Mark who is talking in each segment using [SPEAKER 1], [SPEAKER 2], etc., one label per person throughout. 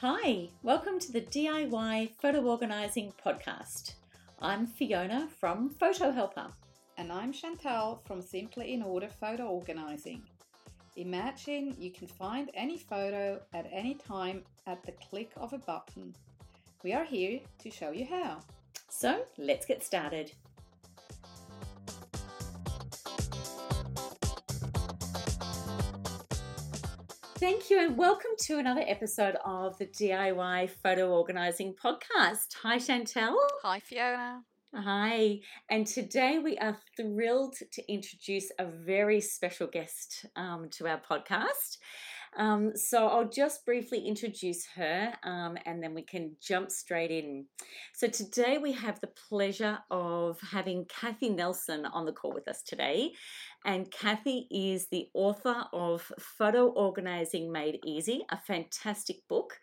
[SPEAKER 1] Hi, welcome to the DIY Photo Organising Podcast. I'm Fiona from Photo Helper.
[SPEAKER 2] And I'm Chantal from Simply in Order Photo Organising. Imagine you can find any photo at any time at the click of a button. We are here to show you how.
[SPEAKER 1] So let's get started. Thank you, and welcome to another episode of the DIY Photo Organising Podcast. Hi, Chantal.
[SPEAKER 2] Hi, Fiona.
[SPEAKER 1] Hi, and today we are thrilled to introduce a very special guest um, to our podcast. Um, so I'll just briefly introduce her um, and then we can jump straight in. So today we have the pleasure of having Kathy Nelson on the call with us today. And Kathy is the author of Photo Organizing Made Easy, a fantastic book.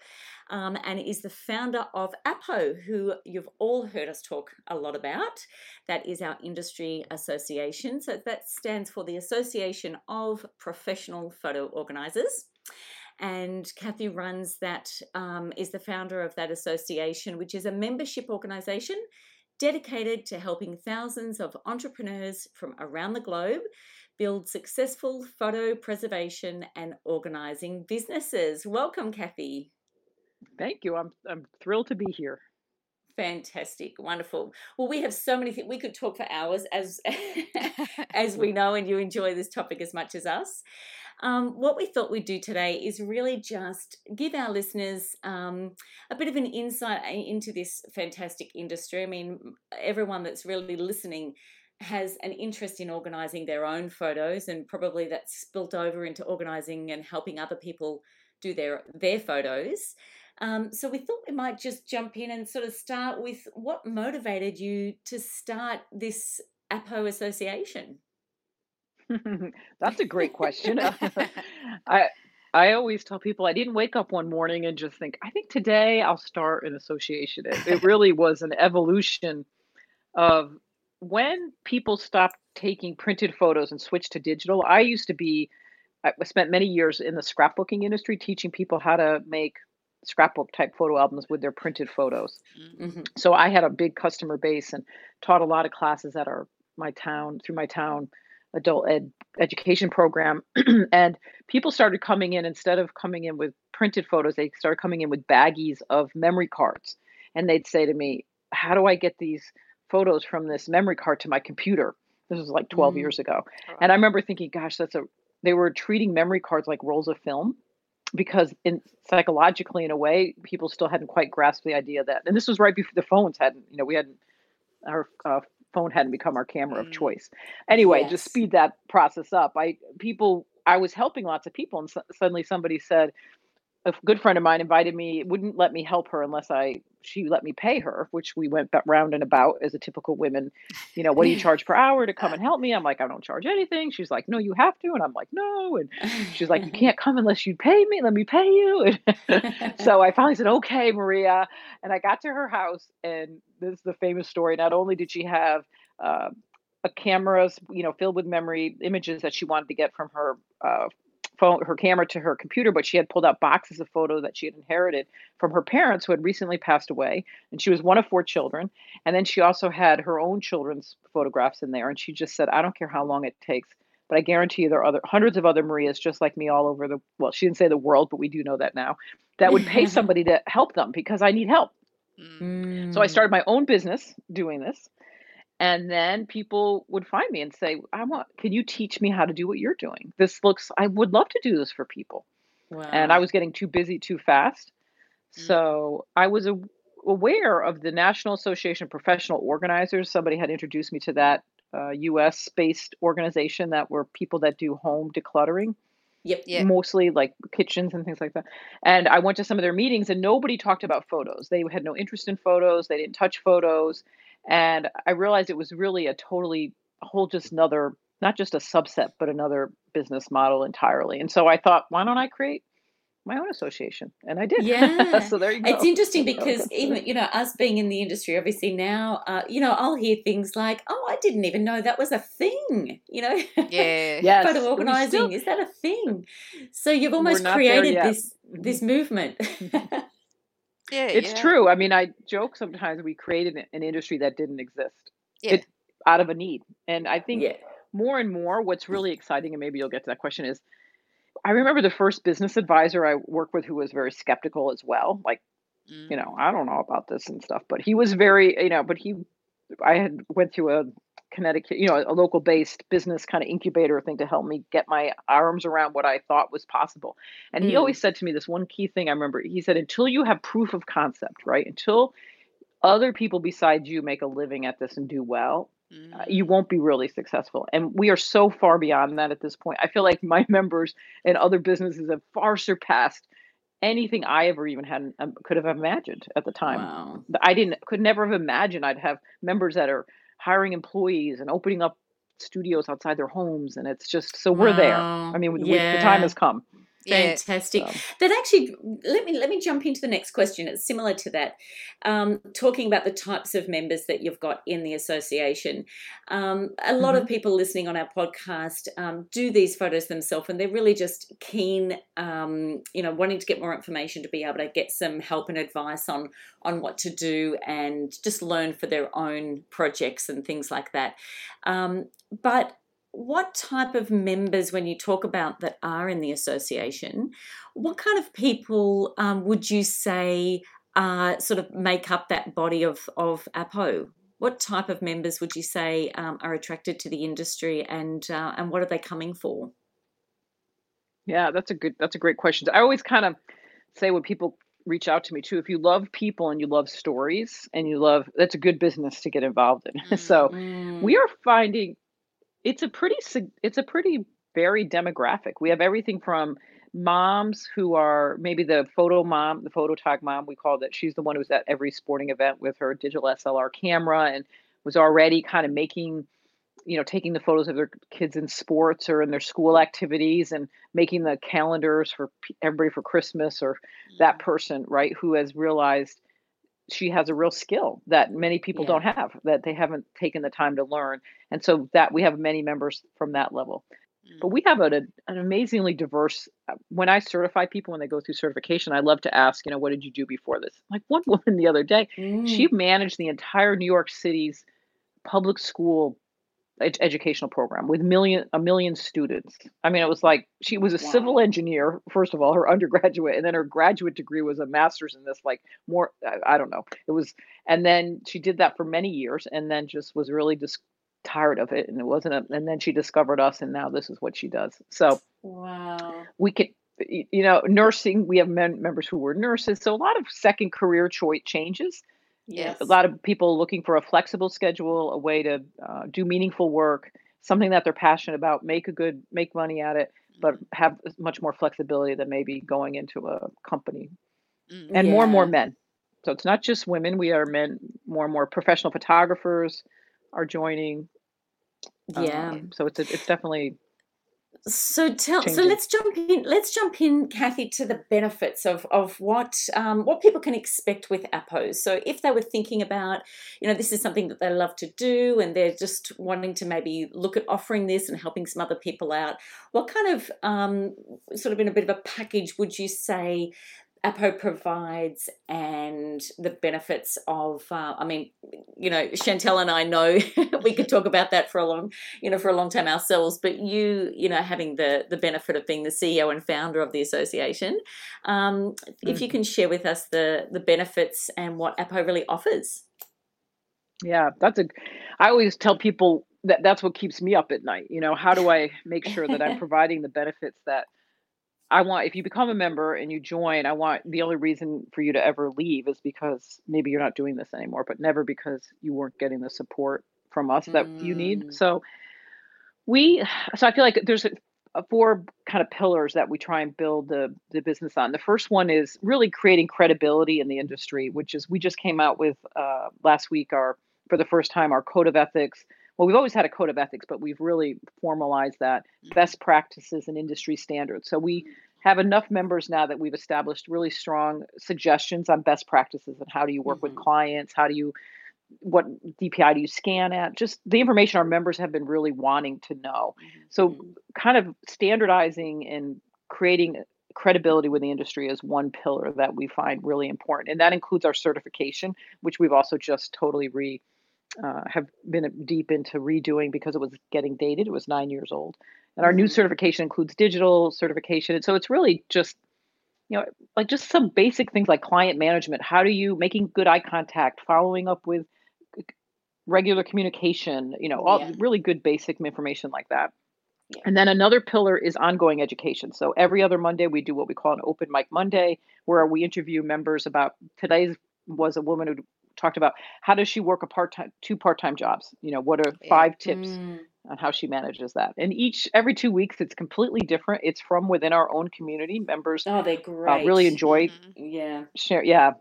[SPEAKER 1] Um, and is the founder of APO, who you've all heard us talk a lot about. That is our industry association. So that stands for the Association of Professional Photo Organisers and Kathy runs that um, is the founder of that association, which is a membership organization dedicated to helping thousands of entrepreneurs from around the globe build successful photo preservation and organizing businesses. Welcome, Kathy.
[SPEAKER 3] Thank you. I'm I'm thrilled to be here.
[SPEAKER 1] Fantastic, wonderful. Well, we have so many things we could talk for hours, as as we know, and you enjoy this topic as much as us. Um, what we thought we'd do today is really just give our listeners um, a bit of an insight into this fantastic industry. I mean, everyone that's really listening has an interest in organizing their own photos, and probably that's spilt over into organizing and helping other people do their their photos. Um, so we thought we might just jump in and sort of start with what motivated you to start this APO association.
[SPEAKER 3] That's a great question. I I always tell people I didn't wake up one morning and just think I think today I'll start an association. It, it really was an evolution of when people stopped taking printed photos and switched to digital. I used to be I spent many years in the scrapbooking industry teaching people how to make scrapbook type photo albums with their printed photos. Mm-hmm. So I had a big customer base and taught a lot of classes at our my town through my town adult ed education program and people started coming in instead of coming in with printed photos they started coming in with baggies of memory cards. And they'd say to me how do i get these photos from this memory card to my computer? This was like 12 mm. years ago. And i remember thinking gosh that's a they were treating memory cards like rolls of film because in psychologically in a way people still hadn't quite grasped the idea that and this was right before the phones hadn't you know we hadn't our uh, phone hadn't become our camera of mm. choice. Anyway, yes. to speed that process up, I people I was helping lots of people, and so, suddenly somebody said, a good friend of mine invited me, wouldn't let me help her unless I she let me pay her, which we went round and about as a typical women. You know, what do you charge per hour to come and help me? I'm like, I don't charge anything. She's like, no, you have to, and I'm like, no, and she's like, you can't come unless you pay me. Let me pay you. so I finally said, okay, Maria, and I got to her house, and this is the famous story. Not only did she have uh, a cameras, you know, filled with memory images that she wanted to get from her uh, phone her camera to her computer but she had pulled out boxes of photos that she had inherited from her parents who had recently passed away and she was one of four children and then she also had her own children's photographs in there and she just said i don't care how long it takes but i guarantee you there are other hundreds of other marias just like me all over the well she didn't say the world but we do know that now that would pay somebody to help them because i need help mm. so i started my own business doing this and then people would find me and say i want can you teach me how to do what you're doing this looks i would love to do this for people wow. and i was getting too busy too fast mm. so i was a, aware of the national association of professional organizers somebody had introduced me to that uh, us based organization that were people that do home decluttering
[SPEAKER 1] Yep.
[SPEAKER 3] Yeah. Mostly like kitchens and things like that. And I went to some of their meetings and nobody talked about photos. They had no interest in photos. They didn't touch photos. And I realized it was really a totally a whole just another not just a subset, but another business model entirely. And so I thought, why don't I create my own association? And I did.
[SPEAKER 1] Yeah.
[SPEAKER 3] so there you go.
[SPEAKER 1] It's interesting because even, you know, us being in the industry, obviously now, uh, you know, I'll hear things like, oh, I didn't even know that was a thing, you know?
[SPEAKER 2] Yeah.
[SPEAKER 1] yes. Photo organizing, still, is that a thing? So you've almost created this, this movement.
[SPEAKER 2] Yeah,
[SPEAKER 3] It's
[SPEAKER 2] yeah,
[SPEAKER 3] true. I mean, I joke sometimes we created an an industry that didn't exist.
[SPEAKER 2] yeah.
[SPEAKER 3] It out of a need. And I think
[SPEAKER 1] Yeah.
[SPEAKER 3] more and more what's really exciting, and maybe you'll get to that question, is I remember the first business advisor I worked with who was very skeptical as well. Like, you know,
[SPEAKER 2] Mm.
[SPEAKER 3] I don't know about this and stuff, but he was very, you know, but he, I had went to a Connecticut, you know, a local based business kind of incubator thing to help me get my arms around what I thought was possible. And he
[SPEAKER 1] Mm.
[SPEAKER 3] always said to me this one key thing I remember. He said, until you have proof of concept, right? Until other people besides you make a living at this and do well, uh, you won't be really successful. And we are so far beyond that at this point. I feel like my members and other businesses have far surpassed anything I ever even had um, could have imagined at the time.
[SPEAKER 1] Wow.
[SPEAKER 3] I didn't could never have imagined I'd have members that are hiring employees and opening up studios outside their homes, and it's just so we're there. I mean, we, we, the time has come.
[SPEAKER 2] Yeah.
[SPEAKER 1] Fantastic.
[SPEAKER 3] So
[SPEAKER 1] That actually let me let me jump into the next question. It's similar to that. Um, talking about the types of members that you've got in the association. Um, a lot
[SPEAKER 3] hmm
[SPEAKER 1] of people listening on our podcast um, do these photos themselves, and they're really just keen, um, you know, wanting to get more information to be able to get some help and advice on on what to do and just learn for their own projects and things like that. Um, but what type of members, when you talk about that are in the association, what kind of people um, would you say uh, sort of make up that body of, of APO? What type of members would you say um, are attracted to the industry and uh, and what are they coming for?
[SPEAKER 3] yeah, that's a good that's a great question. I always kind of say when people reach out to me too, if you love people and you love stories and you love that's a good business to get involved in. so
[SPEAKER 2] Mm.
[SPEAKER 3] we
[SPEAKER 1] Mm,
[SPEAKER 3] are finding it's a pretty sig- it's a pretty varied demographic. We have everything from moms who are maybe the photo mom, the photo tag mom, we call that. She's the one who's at every sporting event with her digital SLR camera and was already kind of making, you know, taking the photos of their kids in sports or in their school activities and making the calendars for everybody for Christmas or that
[SPEAKER 2] Mm.
[SPEAKER 3] person, right, who has realized she has a real skill that many people
[SPEAKER 1] yeah.
[SPEAKER 3] don't have that they haven't taken the time to learn and so that we have many members from that level but
[SPEAKER 2] Mm.
[SPEAKER 3] we have an, an amazingly diverse uh, when i certify people when they go through certification i love to ask you know what did you do before this like one woman the other day she
[SPEAKER 1] Mm,
[SPEAKER 3] managed the entire new york city's public school ed- educational program with million a million students. I mean it was like she was a civil engineer first of all her undergraduate and then her graduate degree was a master's in this like more i, I don't know. It was and then she did that for many years and then just was really just tired of it and it wasn't a, and then she discovered us and now this is what she does. So
[SPEAKER 1] Wow.
[SPEAKER 3] we could you know nursing we have men, members who were nurses so a lot of second career choice changes
[SPEAKER 2] Yeah.
[SPEAKER 3] a lot of people looking for a flexible schedule, a way to uh, do meaningful work, something that they're passionate about, make a good, make money at it, but
[SPEAKER 2] Mm.
[SPEAKER 3] have much more flexibility than maybe going into a company.
[SPEAKER 2] Mm.
[SPEAKER 3] And more and more men. So it's not just women. We are men. More and more professional photographers are joining.
[SPEAKER 1] Yeah.
[SPEAKER 3] Um, so it's a, it's definitely
[SPEAKER 1] So tell so let's jump in let's jump in Kathy to the benefits of of what um, what people can expect with APOs. So if they were thinking about you know this is something that they love to do and they're just wanting to maybe look at offering this and helping some other people out, what kind of um, sort of in a bit of a package would you say APO provides and the benefits of uh, I mean you know Chantal and I know we could talk about that for a long you know for a long time ourselves but you you know having the the benefit of being the CEO and founder of the association um, if you
[SPEAKER 3] Mhm.
[SPEAKER 1] can share with us the the benefits and what APO really offers
[SPEAKER 3] Yeah, that's a. I always tell people that that's what keeps me up at night. You know, how do I make sure that I'm providing the benefits that I want? If you become a member and you join, I want the only reason for you to ever leave is because maybe you're not doing this anymore, but never because you weren't getting the support from us that you need.
[SPEAKER 1] Mm,
[SPEAKER 3] So we, so I feel like there's a, a four kind of pillars that we try and build the the business on. The first one is really creating credibility in the industry, which is we just came out with uh, last week our for the first time our code of ethics. Well, we've always had a code of ethics, but we've really formalized that
[SPEAKER 2] Mhm.
[SPEAKER 3] best practices and industry standards. So we have enough members now that we've established really strong suggestions on best practices and how do you work with
[SPEAKER 1] mhm,
[SPEAKER 3] clients, how do you what DPI do you scan at? Just the information our members have been really wanting to know.
[SPEAKER 2] Mhm.
[SPEAKER 3] So
[SPEAKER 1] mhm,
[SPEAKER 3] kind of standardizing and creating credibility with the industry is one pillar that we find really important, and that includes our certification, which we've also just totally re uh, have been deep into redoing because it was getting dated. It was nine years old, and our new
[SPEAKER 1] Mhm.
[SPEAKER 3] certification includes digital certification. And so it's really just you know like just some basic things like client management. How do you making good eye contact, following up with regular communication, you know, all
[SPEAKER 1] Yeah.
[SPEAKER 3] really good basic information like that.
[SPEAKER 1] Yeah.
[SPEAKER 3] And then another pillar is ongoing education. So every other Monday, we do what we call an open mic Monday, where we interview members about today's was a woman who talked about how does she work a part-time two part-time jobs you know what are
[SPEAKER 2] Yeah.
[SPEAKER 3] five tips
[SPEAKER 1] Mm.
[SPEAKER 3] on how she manages that and each every two weeks it's completely different it's from within our own community members
[SPEAKER 1] Oh, they're
[SPEAKER 3] uh, really
[SPEAKER 1] great.
[SPEAKER 3] enjoy
[SPEAKER 2] Mhm.
[SPEAKER 1] Yeah.
[SPEAKER 3] share yeah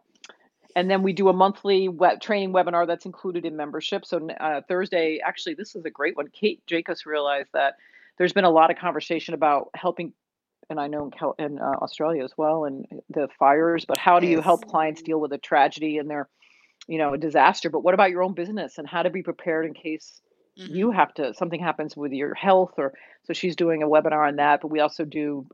[SPEAKER 3] and then we do a monthly web training webinar that's included in membership. So uh, Thursday, actually, this is a great one. Kate Jacobs realized that there's been a lot of conversation about helping, and I know in, Cal- in uh, Australia as well, and the fires. But how do you help clients deal with a tragedy in their, you know, a disaster? But what about your own business and how to be prepared in case
[SPEAKER 2] Mhm.
[SPEAKER 3] you have to something happens with your health or so she's doing a webinar on that but we also do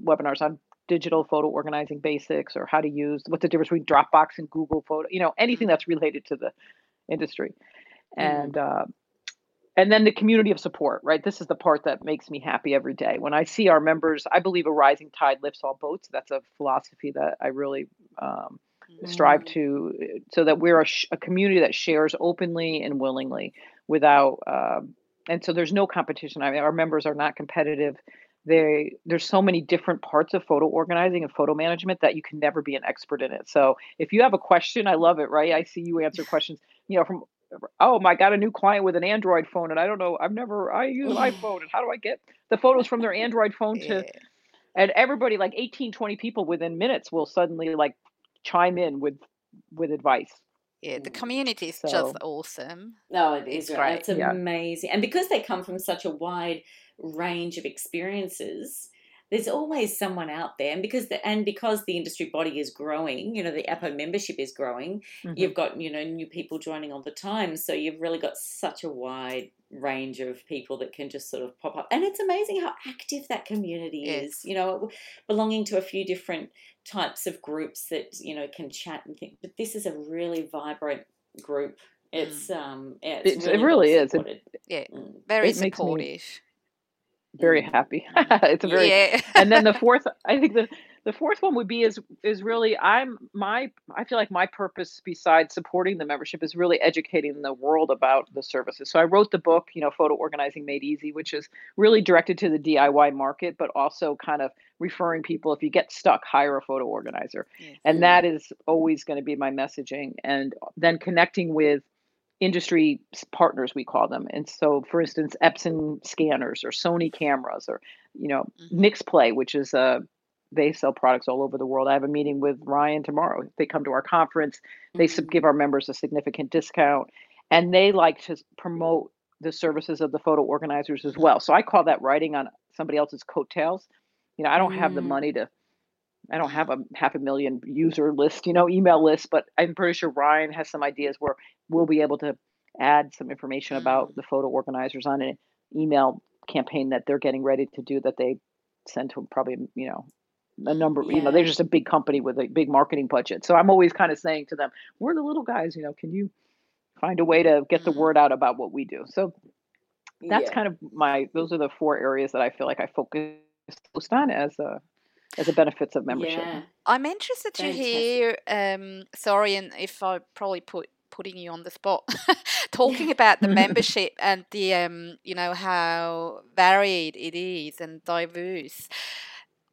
[SPEAKER 3] webinars on digital photo organizing basics or how to use what's the difference between dropbox and google photo you know anything
[SPEAKER 2] Mhm.
[SPEAKER 3] that's related to the industry
[SPEAKER 1] Mm.
[SPEAKER 3] and uh, and then the community of support right this is the part that makes me happy every day when i see our members i believe a rising tide lifts all boats that's a philosophy that i really um, strive
[SPEAKER 1] Mm.
[SPEAKER 3] to so that we're a, sh- a community that shares openly and willingly without um, and so there's no competition i mean our members are not competitive they there's so many different parts of photo organizing and photo management that you can never be an expert in it so if you have a question i love it right i see you answer questions you know from oh my got a new client with an android phone and i don't know i've never i use an iphone and how do i get the photos from their android phone to
[SPEAKER 2] Yeah.
[SPEAKER 3] and everybody like 18 20 people within minutes will suddenly like chime in with with advice
[SPEAKER 2] Yeah, the
[SPEAKER 1] Mm.
[SPEAKER 2] community is
[SPEAKER 3] So-
[SPEAKER 2] just awesome.
[SPEAKER 1] No, it
[SPEAKER 2] It's
[SPEAKER 1] is right. It's
[SPEAKER 2] great.
[SPEAKER 3] Yeah.
[SPEAKER 1] amazing. And because they come from such a wide range of experiences, there's always someone out there. And because the and because the industry body is growing, you know, the APO membership is growing,
[SPEAKER 3] Mhm.
[SPEAKER 1] you've got, you know, new people joining all the time. So you've really got such a wide range of people that can just sort of pop up. And it's amazing how active that community is, you know, belonging to a few different types of groups that, you know, can chat and think. But this is a really vibrant group. It's um yeah, it's
[SPEAKER 3] It's- it
[SPEAKER 1] really,
[SPEAKER 3] really is. It-
[SPEAKER 2] Yeah,
[SPEAKER 1] Mm.
[SPEAKER 2] very
[SPEAKER 3] It
[SPEAKER 2] supportive.
[SPEAKER 3] Very
[SPEAKER 1] Mm.
[SPEAKER 3] happy. It's a very
[SPEAKER 2] yeah.
[SPEAKER 3] and then the fourth i think the the fourth one would be is is really i'm my i feel like my purpose besides supporting the membership is really educating the world about the services. So i wrote the book you know photo organizing made easy which is really directed to the diy market but also kind of referring people if you get stuck hire a photo organizer. And that is always going to be my messaging. And then connecting with industry partners we call them. And so for instance epson scanners or sony cameras or you know
[SPEAKER 2] Mhm.
[SPEAKER 3] nixplay which is a they sell products all over the world. I have a meeting with ryan tomorrow. They come to our conference. They sub-
[SPEAKER 1] Mm.
[SPEAKER 3] give our members a significant discount. And they like to promote the services of the photo organizers as well. So i call that writing on somebody else's coattails. You know i don't have the
[SPEAKER 1] Mm.
[SPEAKER 3] money to I don't have a half a million user list, you know, email list, but I'm pretty sure Ryan has some ideas where we'll be able to add some information about
[SPEAKER 2] Mm.
[SPEAKER 3] the photo organizers on an email campaign that they're getting ready to do that they send to probably, you know, a number, you know, they're just a big company with a big marketing budget. So I'm always kind of saying to them, we're the little guys, you know, can you find a way to get the
[SPEAKER 2] Mm.
[SPEAKER 3] word out about what we do? So that's
[SPEAKER 1] Yeah.
[SPEAKER 3] kind of my, those are the four areas that I feel like I focus most on as a, as a benefits of membership.
[SPEAKER 1] Yeah.
[SPEAKER 2] I'm interested to
[SPEAKER 1] Fantastic.
[SPEAKER 2] hear. Um, sorry, and if I probably put putting you on the spot, talking about the membership and the um, you know how varied it is and diverse.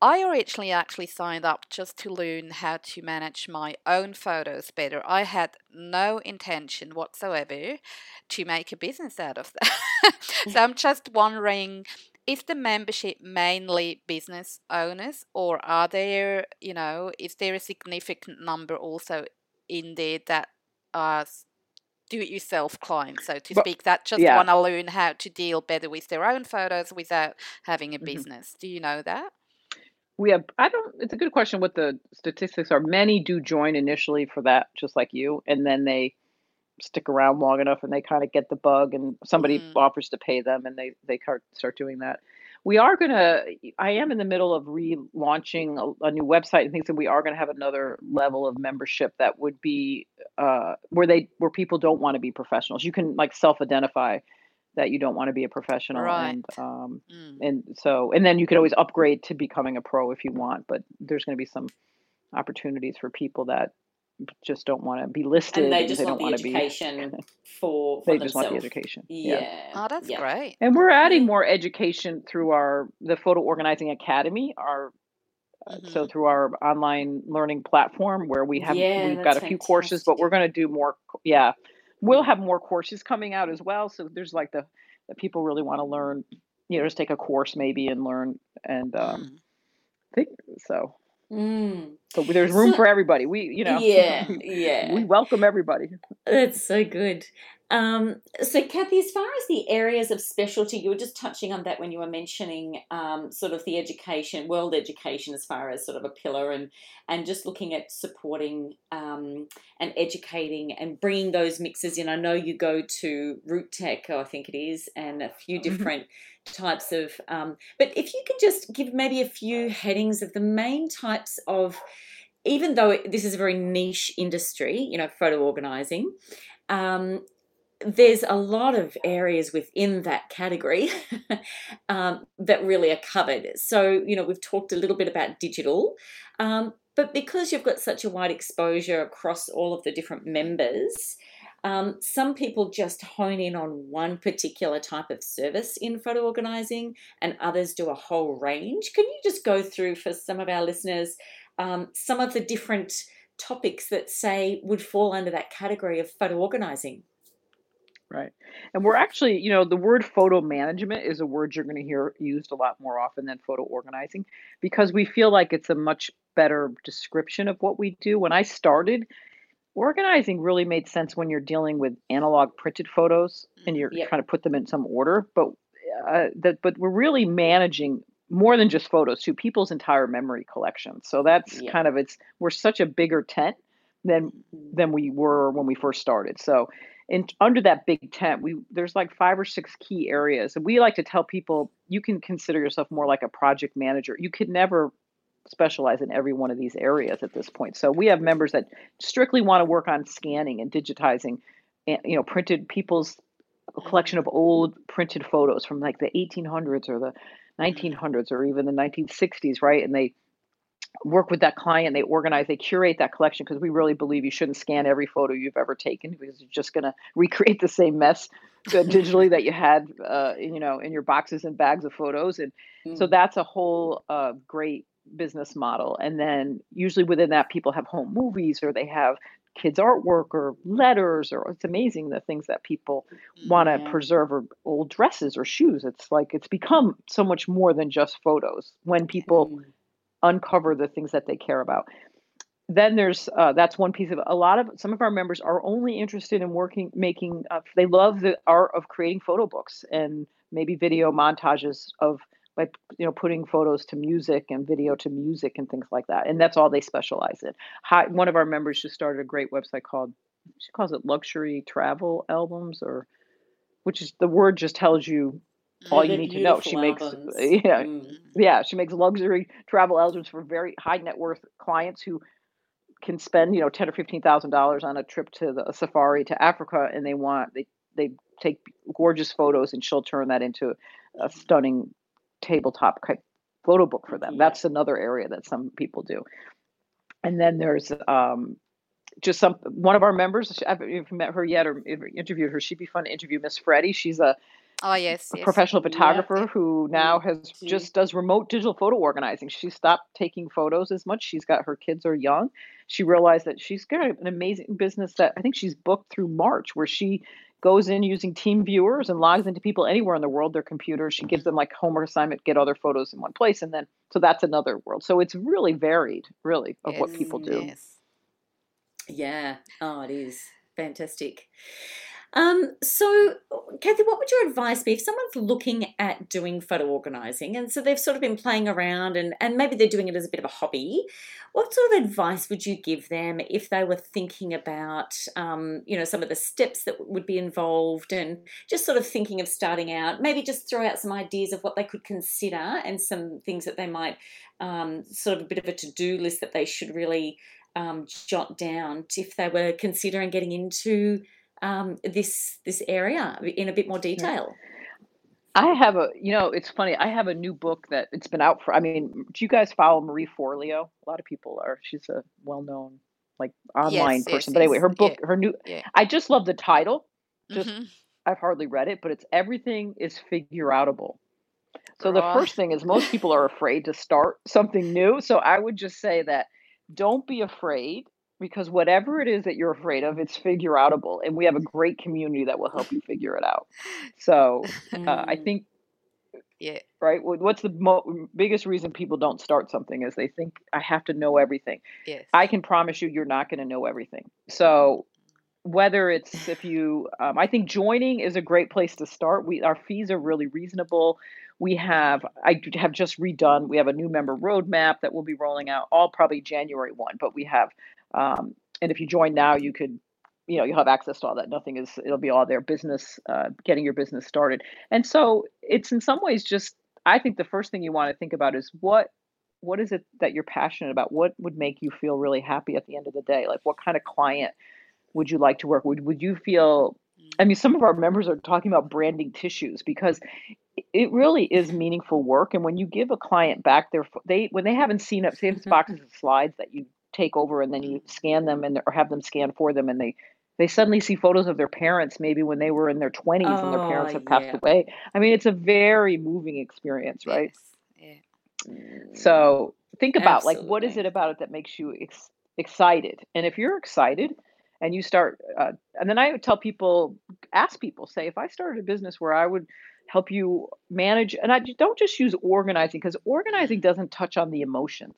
[SPEAKER 2] I originally actually signed up just to learn how to manage my own photos better. I had no intention whatsoever to make a business out of that. so I'm just wondering is the membership mainly business owners or are there you know is there a significant number also in there that are do it yourself clients so to
[SPEAKER 3] But-
[SPEAKER 2] speak that just
[SPEAKER 3] yeah.
[SPEAKER 2] want to learn how to deal better with their own photos without having a
[SPEAKER 3] Mhm.
[SPEAKER 2] business do you know that
[SPEAKER 3] We have, I don't, it's a good question what the statistics are. Many do join initially for that, just like you, and then they stick around long enough and they kind of get the bug and somebody
[SPEAKER 2] Mm.
[SPEAKER 3] offers to pay them and they, they start, start doing that. we are going to, I am in the middle of relaunching a, a new website and things, and we are going to have another level of membership that would be uh, where they, where people don't want to be professionals. You can like self identify that you don't want to be a professional
[SPEAKER 4] Right.
[SPEAKER 3] and um
[SPEAKER 4] Mm.
[SPEAKER 3] and so and then you could always upgrade to becoming a pro if you want but there's going to be some opportunities for people that just don't want to be listed
[SPEAKER 1] And they just
[SPEAKER 3] they
[SPEAKER 1] want
[SPEAKER 3] don't
[SPEAKER 1] the
[SPEAKER 3] want to be
[SPEAKER 1] education for, for
[SPEAKER 3] they just want the education
[SPEAKER 1] Yeah.
[SPEAKER 4] Oh, that's
[SPEAKER 1] yeah.
[SPEAKER 4] great.
[SPEAKER 3] and we're adding more education through our the photo organizing academy our uh, so
[SPEAKER 4] Mhm.
[SPEAKER 3] through our online learning platform where we have
[SPEAKER 1] Yeah,
[SPEAKER 3] we've got a few courses but we're going to do more yeah we'll have more courses coming out as well so there's like the that people really want to learn you know just take a course maybe and learn and um
[SPEAKER 4] Mm.
[SPEAKER 3] think so
[SPEAKER 1] Mm.
[SPEAKER 3] so there's room
[SPEAKER 1] So-
[SPEAKER 3] for everybody we you know
[SPEAKER 1] Yeah, yeah.
[SPEAKER 3] we welcome everybody
[SPEAKER 1] That's so good. Um, so, Kathy, as far as the areas of specialty, you were just touching on that when you were mentioning um, sort of the education, world education, as far as sort of a pillar, and and just looking at supporting um, and educating and bringing those mixes in. I know you go to RootsTech, I think it is, and a few
[SPEAKER 3] Mhm.
[SPEAKER 1] different types of. Um, but if you could just give maybe a few headings of the main types of even though this is a very niche industry, you know, photo organizing, um, there's a lot of areas within that category um, that really are covered. So, you know, we've talked a little bit about digital, um, but because you've got such a wide exposure across all of the different members, um, some people just hone in on one particular type of service in photo organizing, and others do a whole range. Can you just go through for some of our listeners um, some of the different topics that say would fall under that category of photo organizing?
[SPEAKER 3] Right. And we're actually, you know, the word photo management is a word you're going to hear used a lot more often than photo organizing because we feel like it's a much better description of what we do. When I started, organizing really made sense when you're dealing with analog printed photos and you're
[SPEAKER 1] Yep.
[SPEAKER 3] trying to put them in some order, but uh, that but we're really managing more than just photos to people's entire memory collection. So that's
[SPEAKER 1] Yep.
[SPEAKER 3] kind of it's we're such a bigger tent than than we were when we first started. So in under that big tent, we there's like five or six key areas. And we like to tell people you can consider yourself more like a project manager. You could never specialize in every one of these areas at this point. So we have members that strictly want to work on scanning and digitizing and you know printed people's collection of old printed photos from like the 1800s or the 1900s or even the 1960s, right? And they work with that client, they organize, they curate that collection because we really believe you shouldn't scan every photo you've ever taken because you're just going to recreate the same mess digitally that you had, uh, you know, in your boxes and bags of photos. And so
[SPEAKER 1] Mm.
[SPEAKER 3] that's a whole uh, great business model. And then usually within that, people have home movies or they have kids' artwork or letters, or it's amazing the things that people want to
[SPEAKER 1] Yeah.
[SPEAKER 3] preserve or old dresses or shoes. It's like it's become so much more than just photos when people
[SPEAKER 1] Mm.
[SPEAKER 3] Uncover the things that they care about. Then there's uh, that's one piece of a lot of some of our members are only interested in working making uh, they love the art of creating photo books and maybe video montages of by you know putting photos to music and video to music and things like that and that's all they specialize in one of our members just started a great website called she calls it luxury travel albums or which is the word just tells you all you need to know she makes
[SPEAKER 1] albums.
[SPEAKER 3] yeah
[SPEAKER 1] Mm.
[SPEAKER 3] yeah she makes luxury travel albums for very high net worth clients who can spend you know ten or fifteen thousand dollars on a trip to the a safari to Africa, and they want they they take gorgeous photos, and she'll turn that into a stunning tabletop type photo book for them.
[SPEAKER 1] Yeah.
[SPEAKER 3] That's another area that some people do. And then there's um, just some one of our members. I haven't met her yet or interviewed her. She'd be fun to interview. Miss Freddie. She's a
[SPEAKER 4] Oh yes,
[SPEAKER 3] a
[SPEAKER 4] yes.
[SPEAKER 3] professional
[SPEAKER 1] Yep.
[SPEAKER 3] photographer who now has
[SPEAKER 1] Mhm.
[SPEAKER 3] just does remote digital photo organizing. She stopped taking photos as much. She's got her kids are young. She realized that she's got an amazing business that I think she's booked through March where she goes in using team viewers and logs into people anywhere in the world their computers. She gives them like homework assignment, get all their photos in one place and then so that's another world. So it's really varied really of what people do.
[SPEAKER 4] Yes.
[SPEAKER 1] Yeah. Oh, it is fantastic. Um, so, Kathy, what would your advice be if someone's looking at doing photo organizing and so they've sort of been playing around and, and maybe they're doing it as a bit of a hobby? What sort of advice would you give them if they were thinking about, um, you know, some of the steps that would be involved and just sort of thinking of starting out? Maybe just throw out some ideas of what they could consider and some things that they might um, sort of a bit of a to do list that they should really um, jot down if they were considering getting into um, this this area in a bit more detail.
[SPEAKER 3] I have a, you know, it's funny. I have a new book that it's been out for. I mean, do you guys follow Marie Forleo? A lot of people are. She's a well-known like online
[SPEAKER 2] Yes,
[SPEAKER 3] person.
[SPEAKER 2] yes,
[SPEAKER 3] But anyway,
[SPEAKER 2] yes.
[SPEAKER 3] her
[SPEAKER 2] Yeah,
[SPEAKER 3] book, her new.
[SPEAKER 2] yeah.
[SPEAKER 3] I just love the title. Just
[SPEAKER 2] hmm
[SPEAKER 3] I've hardly read it, but it's everything is figure outable. So the first thing is most people are afraid to start something new. So I would just say that don't be afraid because whatever it is that you're afraid of, it's figure outable. And we have a great community that will help you figure it out. So uh, I
[SPEAKER 1] Mm.
[SPEAKER 3] think,
[SPEAKER 2] Yeah.
[SPEAKER 3] right, what's the mo- biggest reason people don't start something is they think I have to know everything.
[SPEAKER 2] Yes.
[SPEAKER 3] I can promise you, you're not going to know everything. So whether it's if you um, i think joining is a great place to start we our fees are really reasonable we have I have just redone we have a new member roadmap that we'll be rolling out all probably january 1 but we have um, and if you join now you could you know you'll have access to all that. Nothing is it'll be all there business uh, getting your business started. And so it's in some ways just i think the first thing you want to think about is what what is it that you're passionate about? What would make you feel really happy at the end of the day? Like what kind of client would you like to work would would you feel I mean some of our members are talking about branding tissues because it really is meaningful work and when you give a client back their they when they haven't seen it say it's boxes of slides that you take over and then you scan them and or have them scan for them and they they suddenly see photos of their parents maybe when they were in their 20s and their
[SPEAKER 1] Oh,
[SPEAKER 3] parents have passed
[SPEAKER 1] yeah.
[SPEAKER 3] away i mean it's a very moving experience right
[SPEAKER 2] Yes. Yeah.
[SPEAKER 3] So think about like what is it about it that makes you ex- excited? And if you're excited and you start, uh, and then I would tell people, ask people, say, if I started a business where I would help you manage, and i don't just use organizing because organizing doesn't touch on the emotions,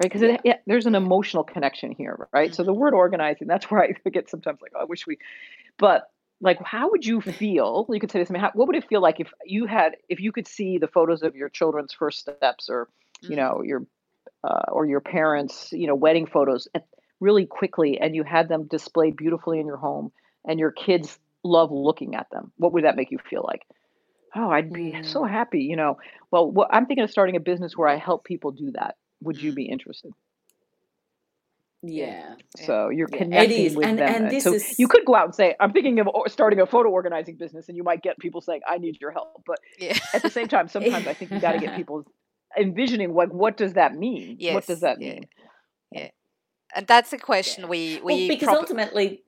[SPEAKER 3] right? Because
[SPEAKER 2] Yeah.
[SPEAKER 3] it, there's an emotional connection here, right? So
[SPEAKER 2] Mhm.
[SPEAKER 3] the word organizing, that's where I get sometimes like, oh, I wish we, but like, how would you feel? You could say this to me. How, what would it feel like if you had, if you could see the photos of your children's first steps, or you
[SPEAKER 2] Mhm.
[SPEAKER 3] know, your uh, or your parents, you know, wedding photos at- really quickly, and you had them displayed beautifully in your home, and your kids love looking at them? What would that make you feel like? Oh, I'd be so
[SPEAKER 1] Mm.
[SPEAKER 3] happy, you know. Well, what, I'm thinking of starting a business where I help people do that. Would you
[SPEAKER 2] Mm.
[SPEAKER 3] be interested?
[SPEAKER 2] Yeah.
[SPEAKER 1] Yeah.
[SPEAKER 2] Yeah.
[SPEAKER 3] So you're
[SPEAKER 1] Yeah, it
[SPEAKER 3] connecting
[SPEAKER 1] is.
[SPEAKER 3] with
[SPEAKER 1] And
[SPEAKER 3] them.
[SPEAKER 1] and
[SPEAKER 3] and
[SPEAKER 1] this
[SPEAKER 3] So
[SPEAKER 1] is
[SPEAKER 3] you could go out and say, "I'm thinking of starting a photo organizing business," and you might get people saying, "I need your help." But
[SPEAKER 2] Yeah.
[SPEAKER 3] at the same time, sometimes I think you got to get people envisioning like, what does that mean? What does that
[SPEAKER 2] Yeah.
[SPEAKER 3] mean?
[SPEAKER 2] Yeah. And that's a
[SPEAKER 1] yeah.
[SPEAKER 2] question we
[SPEAKER 1] Well,
[SPEAKER 2] we
[SPEAKER 1] because
[SPEAKER 2] prob
[SPEAKER 1] ultimately,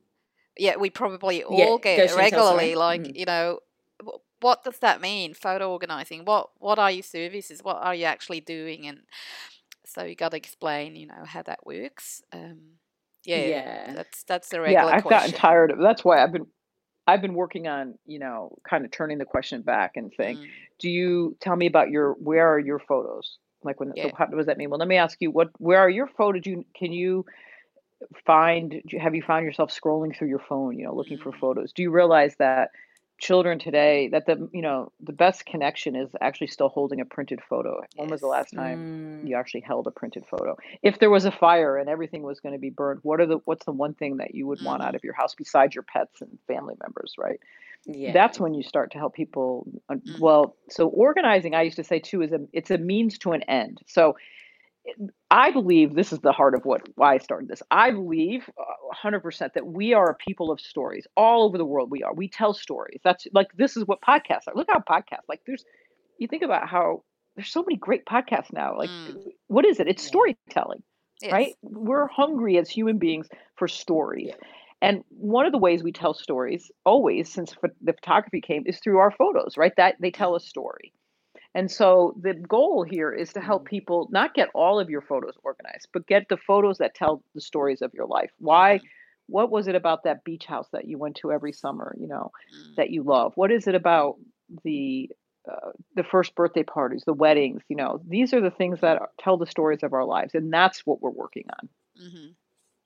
[SPEAKER 2] yeah we probably all
[SPEAKER 1] go
[SPEAKER 2] get
[SPEAKER 1] Chantal,
[SPEAKER 2] regularly.
[SPEAKER 1] sorry.
[SPEAKER 2] Like
[SPEAKER 1] Mm.
[SPEAKER 2] you know, what does that mean? Photo organizing. What what are your services? What are you actually doing? And so you got to explain. You know how that works. Um, yeah.
[SPEAKER 1] Yeah.
[SPEAKER 2] That's that's a
[SPEAKER 3] Yeah,
[SPEAKER 2] regular
[SPEAKER 3] I've gotten tired of. That's why I've been I've been working on, you know, kind of turning the question back and saying,
[SPEAKER 2] Mm.
[SPEAKER 3] "Do you tell me about your where are your photos?" Like when so
[SPEAKER 2] Yeah.
[SPEAKER 3] how does that mean? Well, let me ask you, what where are your photos? Do you can you find have you found yourself scrolling through your phone, you know, looking for
[SPEAKER 2] Mm.
[SPEAKER 3] photos? Do you realize that children today that the you know the best connection is actually still holding a printed photo? When was the last time
[SPEAKER 1] Mm.
[SPEAKER 3] you actually held a printed photo? If there was a fire and everything was going to be burned, what are the what's the one thing that you would want out
[SPEAKER 2] Mhm.
[SPEAKER 3] of your house besides your pets and family members, right?
[SPEAKER 1] Yeah.
[SPEAKER 3] That's when you start to help people. un-
[SPEAKER 2] Mhm.
[SPEAKER 3] Well, so organizing, I used to say too, is a it's a means to an end. So I believe this is the heart of what why I started this. I believe uh, 100% that we are a people of stories all over the world. We are. We tell stories. That's like this is what podcasts are. Look how podcasts like there's. You think about how there's so many great podcasts now. Like
[SPEAKER 2] Mm.
[SPEAKER 3] what is it? It's
[SPEAKER 1] Yeah.
[SPEAKER 3] storytelling, right? We're hungry as human beings for stories.
[SPEAKER 1] Yeah.
[SPEAKER 3] And one of the ways we tell stories always since the photography came is through our photos, right? That they tell
[SPEAKER 2] Mm.
[SPEAKER 3] a story. And so the goal here is to help
[SPEAKER 1] Mm.
[SPEAKER 3] people not get all of your photos organized, but get the photos that tell the stories of your life. Why?
[SPEAKER 2] Mhm.
[SPEAKER 3] What was it about that beach house that you went to every summer, you know,
[SPEAKER 2] Mm.
[SPEAKER 3] that you love? What is it about the uh, the first birthday parties, the weddings, you know? These are the things that are, tell the stories of our lives, and that's what we're working on.
[SPEAKER 2] Mhm.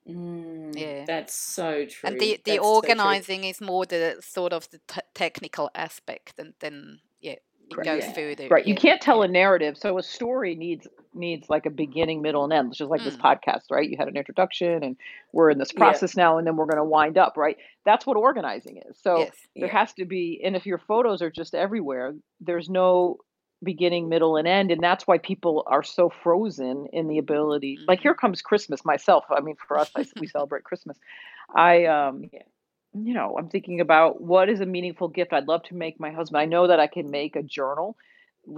[SPEAKER 1] Mm,
[SPEAKER 2] Yeah.
[SPEAKER 1] that's so true.
[SPEAKER 2] And the, the
[SPEAKER 1] That's so
[SPEAKER 2] organizing is more the sort of the t- technical aspect, and then yeah, it
[SPEAKER 3] Right.
[SPEAKER 2] goes
[SPEAKER 1] Yeah.
[SPEAKER 2] further.
[SPEAKER 3] Right. You
[SPEAKER 2] Yeah,
[SPEAKER 3] can't tell a narrative. So a story needs needs like a beginning, middle, and end, It's just like this
[SPEAKER 2] Mm.
[SPEAKER 3] podcast, right? You had an introduction and we're in this
[SPEAKER 1] Yeah.
[SPEAKER 3] process now and then we're gonna wind up, right? That's what organizing is. So
[SPEAKER 2] Yes.
[SPEAKER 3] there
[SPEAKER 1] Yeah.
[SPEAKER 3] has to be and if your photos are just everywhere, there's no beginning, middle, and end. And that's why people are so frozen in the ability. Like
[SPEAKER 2] Mhm.
[SPEAKER 3] here comes Christmas myself. I mean, for us, I, we celebrate Christmas. I um
[SPEAKER 1] Yeah.
[SPEAKER 3] You know, I'm thinking about what is a meaningful gift I'd love to make my husband. I know that I can make a journal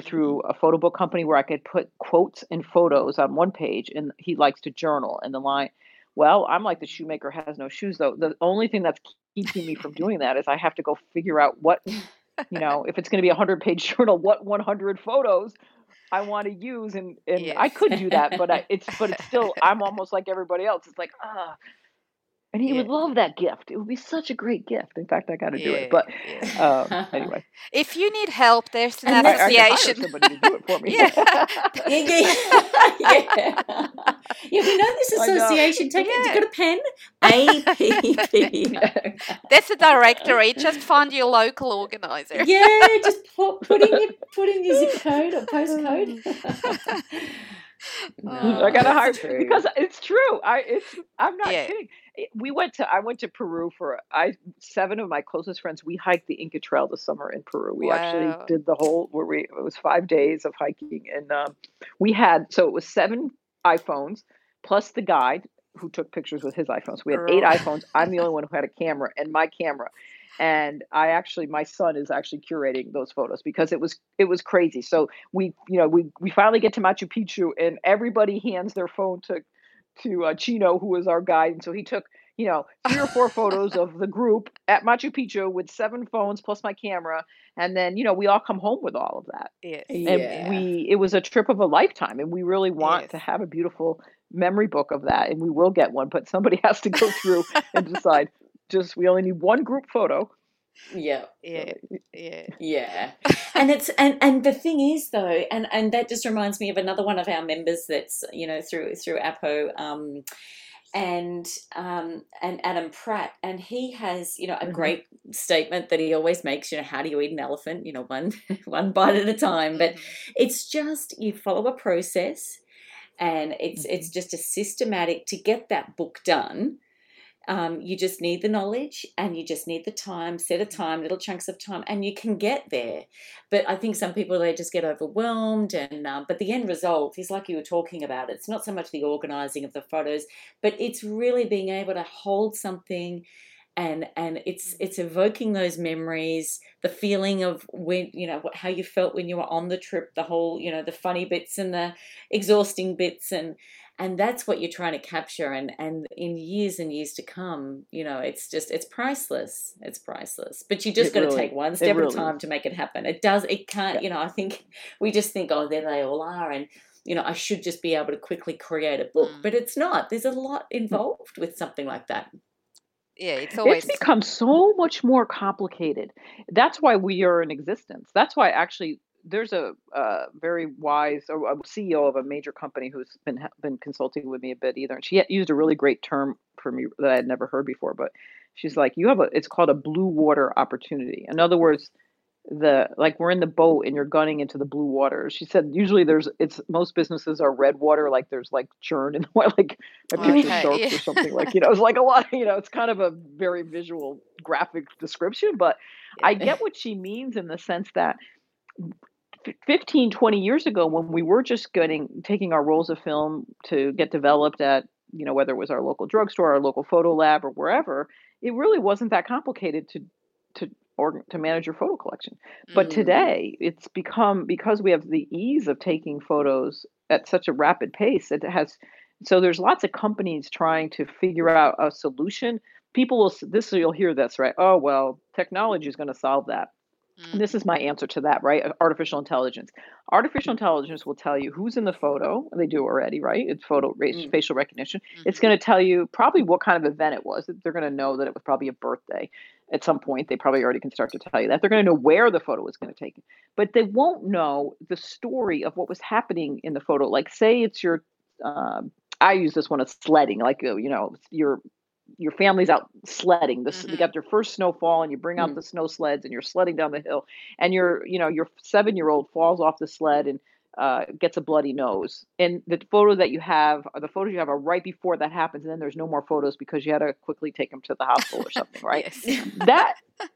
[SPEAKER 3] through a photo book company where I could put quotes and photos on one page and he likes to journal and the line well, I'm like the shoemaker has no shoes though. The only thing that's keeping me from doing that is I have to go figure out what, you know, if it's going to be a 100 page journal, what 100 photos I want to use and and I could do that, but I, it's but it's still I'm almost like everybody else. It's like ah and he would love that gift. It would be such a great gift. In fact, I got to do
[SPEAKER 2] Yeah,
[SPEAKER 3] it. But um, anyway,
[SPEAKER 2] If you need help, there's an
[SPEAKER 1] And
[SPEAKER 3] I, I
[SPEAKER 2] association.
[SPEAKER 3] somebody to do it for me.
[SPEAKER 2] Yeah.
[SPEAKER 1] yeah, yeah. yeah, we know this association. Take it. You got a pen? APO.
[SPEAKER 2] There's a directory. Just find your local organizer.
[SPEAKER 1] Yeah, just put, put in your put in your zip code or postcode. No,
[SPEAKER 3] I gotta
[SPEAKER 1] that's
[SPEAKER 3] hire
[SPEAKER 1] true.
[SPEAKER 3] because it's true. I it's I'm not
[SPEAKER 2] Yeah.
[SPEAKER 3] kidding. It- We went to I went to Peru for I seven of my closest friends. We hiked the Inca Trail this summer in Peru. We
[SPEAKER 2] Wow.
[SPEAKER 3] actually did the whole where we it was five days of hiking and um, we had so it was seven iPhones plus the guide who took pictures with his iPhones. We had eight iPhones. I'm the only one who had a camera and my camera. And I actually my son is actually curating those photos because it was it was crazy. So we you know we we finally get to Machu Picchu and everybody hands their phone to to uh, Chino who was our guide and so he took you know three or four photos of the group at Machu Picchu with seven phones plus my camera and then you know we all come home with all of that
[SPEAKER 2] Yes.
[SPEAKER 3] and
[SPEAKER 1] Yeah.
[SPEAKER 3] we it was a trip of a lifetime and we really want to have a beautiful memory book of that and we will get one but somebody has to go through and decide just we only need one group photo
[SPEAKER 1] Yeah.
[SPEAKER 2] Yeah. Yeah.
[SPEAKER 1] Yeah. and it's and and the thing is though and and that just reminds me of another one of our members that's you know through through apo um and um and adam pratt and he has you know a
[SPEAKER 3] Mhm.
[SPEAKER 1] great statement that he always makes you know how do you eat an elephant you know one one bite at a time but
[SPEAKER 2] Mhm.
[SPEAKER 1] it's just you follow a process and it's it's just a systematic to get that book done um, you just need the knowledge and you just need the time set a time little chunks of time and you can get there but i think some people they just get overwhelmed and um, but the end result is like you were talking about it's not so much the organizing of the photos but it's really being able to hold something and and it's
[SPEAKER 2] Mm.
[SPEAKER 1] it's evoking those memories the feeling of when you know how you felt when you were on the trip the whole you know the funny bits and the exhausting bits and and that's what you're trying to capture and and in years and years to come you know it's just it's priceless it's priceless but you just got to
[SPEAKER 3] really-
[SPEAKER 1] take one
[SPEAKER 3] it
[SPEAKER 1] step at a time
[SPEAKER 3] is.
[SPEAKER 1] to make it happen it does it can't
[SPEAKER 3] Yeah.
[SPEAKER 1] you know i think we just think oh there they all are and you know i should just be able to quickly create a book
[SPEAKER 2] Mm.
[SPEAKER 1] but it's not there's a lot involved with something like that
[SPEAKER 2] Yeah. It's always.
[SPEAKER 3] it's become so much more complicated that's why we are in existence that's why actually there's a, uh very wise a ceo of a major company who's been been consulting with me a bit either and she used a really great term for me that i had never heard before but she's like you have a it's called a blue water opportunity. In other words the like we're in the boat and you're gunning into the blue water. She said usually there's it's most businesses are red water like there's like churn in the water like my picture
[SPEAKER 2] Okay,
[SPEAKER 3] sharks
[SPEAKER 2] yeah.
[SPEAKER 3] or something like you know it's like a lot you know it's kind of a very visual graphic description but i get what she means in the sense that 15 20 years ago when we were just getting taking our rolls of film to get developed at you know whether it was our local drugstore our local photo lab or wherever it really wasn't that complicated to to or to manage your photo collection. But
[SPEAKER 1] Mm.
[SPEAKER 3] today it's become because we have the ease of taking photos at such a rapid pace it has so there's lots of companies trying to figure out a solution. People will this you'll hear this right? Oh well technology is going to solve that
[SPEAKER 2] Mm.
[SPEAKER 3] this is my answer to that, right? Artificial intelligence. Artificial intelligence will tell you who's in the photo. They do already, right? It's photo
[SPEAKER 1] Mm.
[SPEAKER 3] facial recognition. It's
[SPEAKER 2] Mhm.
[SPEAKER 3] going to tell you probably what kind of event it was. They're going to know that it was probably a birthday at some point. They probably already can start to tell you that. They're going to know where the photo was going to take, but they won't know the story of what was happening in the photo. Like, say it's your um, I use this one as sledding, like uh, you know, your your family's out sledding. This mm-hmm. they got their first snowfall, and you bring out mm. the snow sleds, and you're sledding down the hill, and your you know your seven year old falls off the sled and uh, gets a bloody nose. And the photo that you have, or the photos you have, are right before that happens, and then there's no more photos because you had to quickly take them to the hospital or something, right? that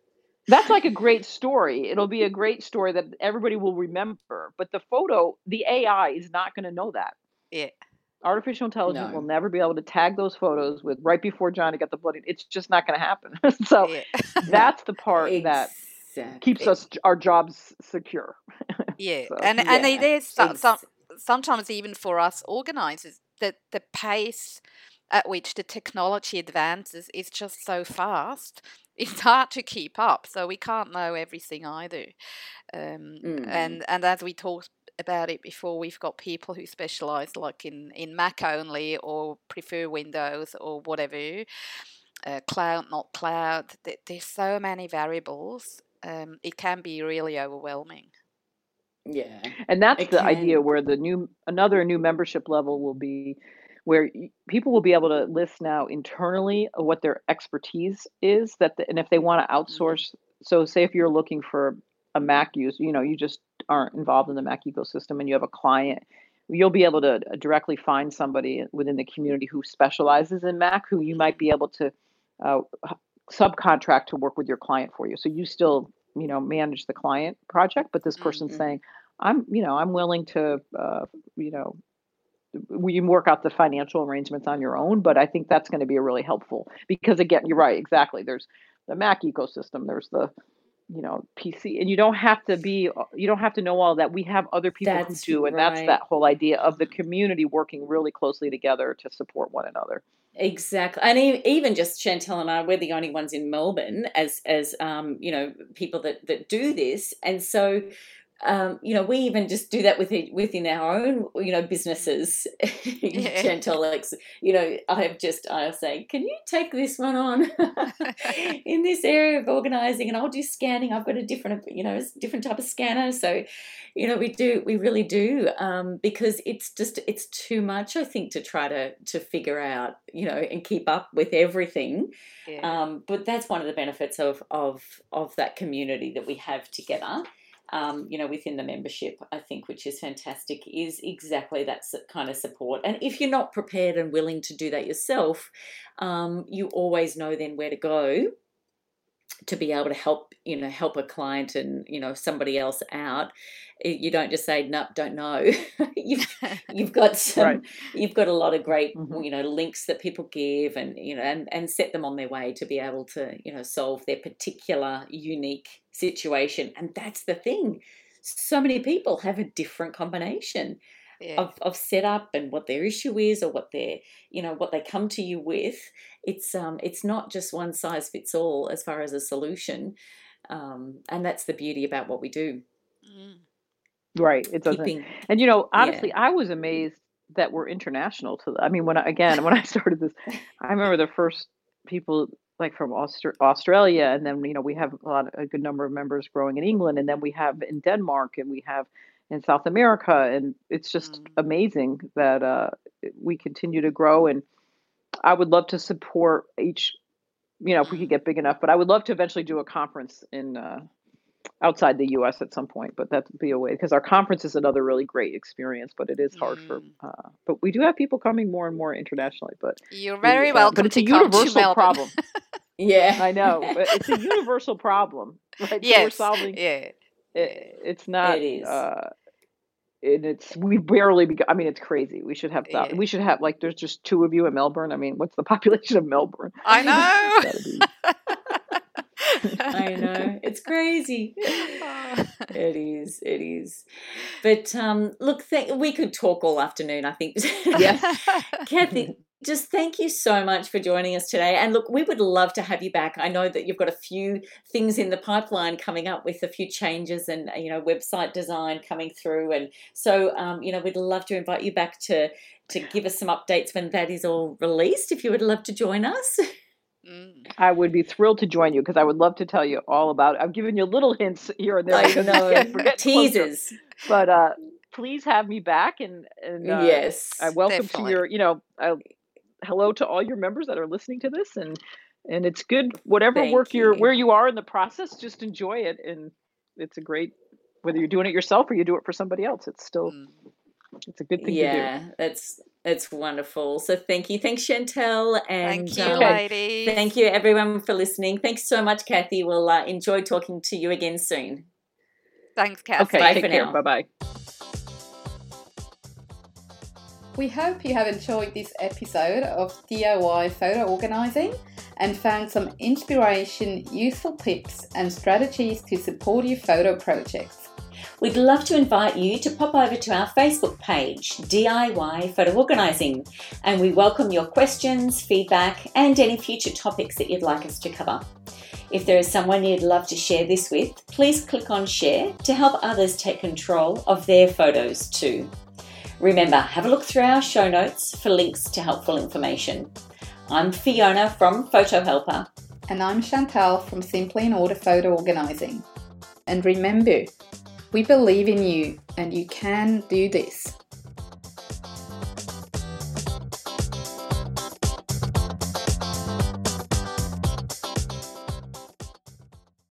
[SPEAKER 3] that's like a great story. It'll be a great story that everybody will remember. But the photo, the AI is not going to know that.
[SPEAKER 4] Yeah.
[SPEAKER 3] Artificial intelligence no. will never be able to tag those photos with right before Johnny got the bloody. It's just not going to happen. so yeah. that's the part that keeps us our jobs secure.
[SPEAKER 4] Yeah, so, and and yeah. there's some, some, sometimes even for us organizers that the pace at which the technology advances is just so fast. It's hard to keep up, so we can't know everything either. Um, mm. And and as we talked about it before, we've got people who specialize like in in Mac only or prefer Windows or whatever. Uh, cloud, not cloud. There's so many variables. Um, it can be really overwhelming.
[SPEAKER 1] Yeah.
[SPEAKER 3] And that's the can. idea where the new another new membership level will be where people will be able to list now internally what their expertise is that the, and if they want to mm-hmm. outsource so say if you're looking for a Mac use, you know, you just aren't involved in the Mac ecosystem and you have a client, you'll be able to uh, directly find somebody within the community who specializes in Mac who you might be able to uh, subcontract to work with your client for you. So you still, you know, manage the client project, but this person's mm-hmm. saying, I'm, you know, I'm willing to, uh, you know, we can work out the financial arrangements on your own, but I think that's going to be really helpful because again, you're right, exactly. There's the Mac ecosystem, there's the, you know, PC, and you don't have to be, you don't have to know all that. We have other people that's who do, and right. that's that whole idea of the community working really closely together to support one another.
[SPEAKER 1] Exactly, and even just Chantal and I, we're the only ones in Melbourne as as um, you know people that that do this, and so um, you know, we even just do that within within our own, you know, businesses. Yeah. Gentle you know, I have just I say, can you take this one on in this area of organizing, and I'll do scanning. I've got a different, you know, different type of scanner. So, you know, we do, we really do, um, because it's just it's too much. I think to try to to figure out, you know, and keep up with everything. Yeah. Um, but that's one of the benefits of of of that community that we have together um, you know, within the membership, I think, which is fantastic, is exactly that kind of support. And if you're not prepared and willing to do that yourself, um, you always know then where to go to be able to help you know help a client and you know somebody else out you don't just say no don't know you've, you've got some right. you've got a lot of great mm-hmm. you know links that people give and you know and, and set them on their way to be able to you know solve their particular unique situation and that's the thing so many people have a different combination yeah. of, of setup and what their issue is or what their you know what they come to you with it's um it's not just one size fits all as far as a solution um and that's the beauty about what we do
[SPEAKER 3] mm. right it doesn't Keeping, and you know honestly yeah. i was amazed that we're international to i mean when I, again when i started this i remember the first people like from Aust- Australia, and then you know we have a lot, a good number of members growing in England, and then we have in Denmark, and we have in South America, and it's just mm. amazing that uh, we continue to grow. And I would love to support each, you know, if we could get big enough. But I would love to eventually do a conference in uh, outside the U.S. at some point. But that would be a way because our conference is another really great experience, but it is hard mm. for. Uh, but we do have people coming more and more internationally. But
[SPEAKER 4] you're very welcome.
[SPEAKER 3] But it's a universal problem.
[SPEAKER 1] yeah,
[SPEAKER 3] I know. But it's a universal problem, right?
[SPEAKER 4] Yes.
[SPEAKER 3] So we're solving.
[SPEAKER 4] Yeah.
[SPEAKER 3] It, it's not. It is. Uh, and it's we barely be, I mean it's crazy. We should have that. Yeah. We should have like there's just two of you in Melbourne. I mean, what's the population of Melbourne?
[SPEAKER 4] I know.
[SPEAKER 1] I know. It's crazy. it is. It is. But um look, th- we could talk all afternoon, I think.
[SPEAKER 3] yes.
[SPEAKER 1] Kathy, just thank you so much for joining us today. And look, we would love to have you back. I know that you've got a few things in the pipeline coming up with a few changes and you know website design coming through, and so um, you know we'd love to invite you back to to give us some updates when that is all released. If you would love to join us.
[SPEAKER 3] Mm. I would be thrilled to join you because I would love to tell you all about it. I've given you little hints here and there.
[SPEAKER 1] I know. Teasers.
[SPEAKER 3] But uh, please have me back and, and uh,
[SPEAKER 1] yes
[SPEAKER 3] i welcome definitely. to your you know uh, hello to all your members that are listening to this and and it's good whatever Thank work you. you're where you are in the process just enjoy it and it's a great whether you're doing it yourself or you do it for somebody else it's still mm. It's a good thing
[SPEAKER 1] yeah that's it's wonderful. So thank you. Thanks chantal and
[SPEAKER 4] thank you um, ladies.
[SPEAKER 1] thank you everyone for listening. Thanks so much kathy. We'll uh, enjoy talking to you again soon.
[SPEAKER 4] Thanks kathy.
[SPEAKER 3] Okay
[SPEAKER 1] bye
[SPEAKER 3] take
[SPEAKER 1] for
[SPEAKER 3] care.
[SPEAKER 1] now.
[SPEAKER 3] bye bye
[SPEAKER 2] we hope you have enjoyed this episode of DIY photo organizing and found some inspiration, useful tips, and strategies to support your photo projects.
[SPEAKER 1] We'd love to invite you to pop over to our Facebook page, DIY Photo Organising, and we welcome your questions, feedback, and any future topics that you'd like us to cover. If there is someone you'd love to share this with, please click on share to help others take control of their photos too. Remember, have a look through our show notes for links to helpful information. I'm Fiona from Photo Helper.
[SPEAKER 2] And I'm Chantal from Simply in Order Photo Organising. And remember, we believe in you and you can do this.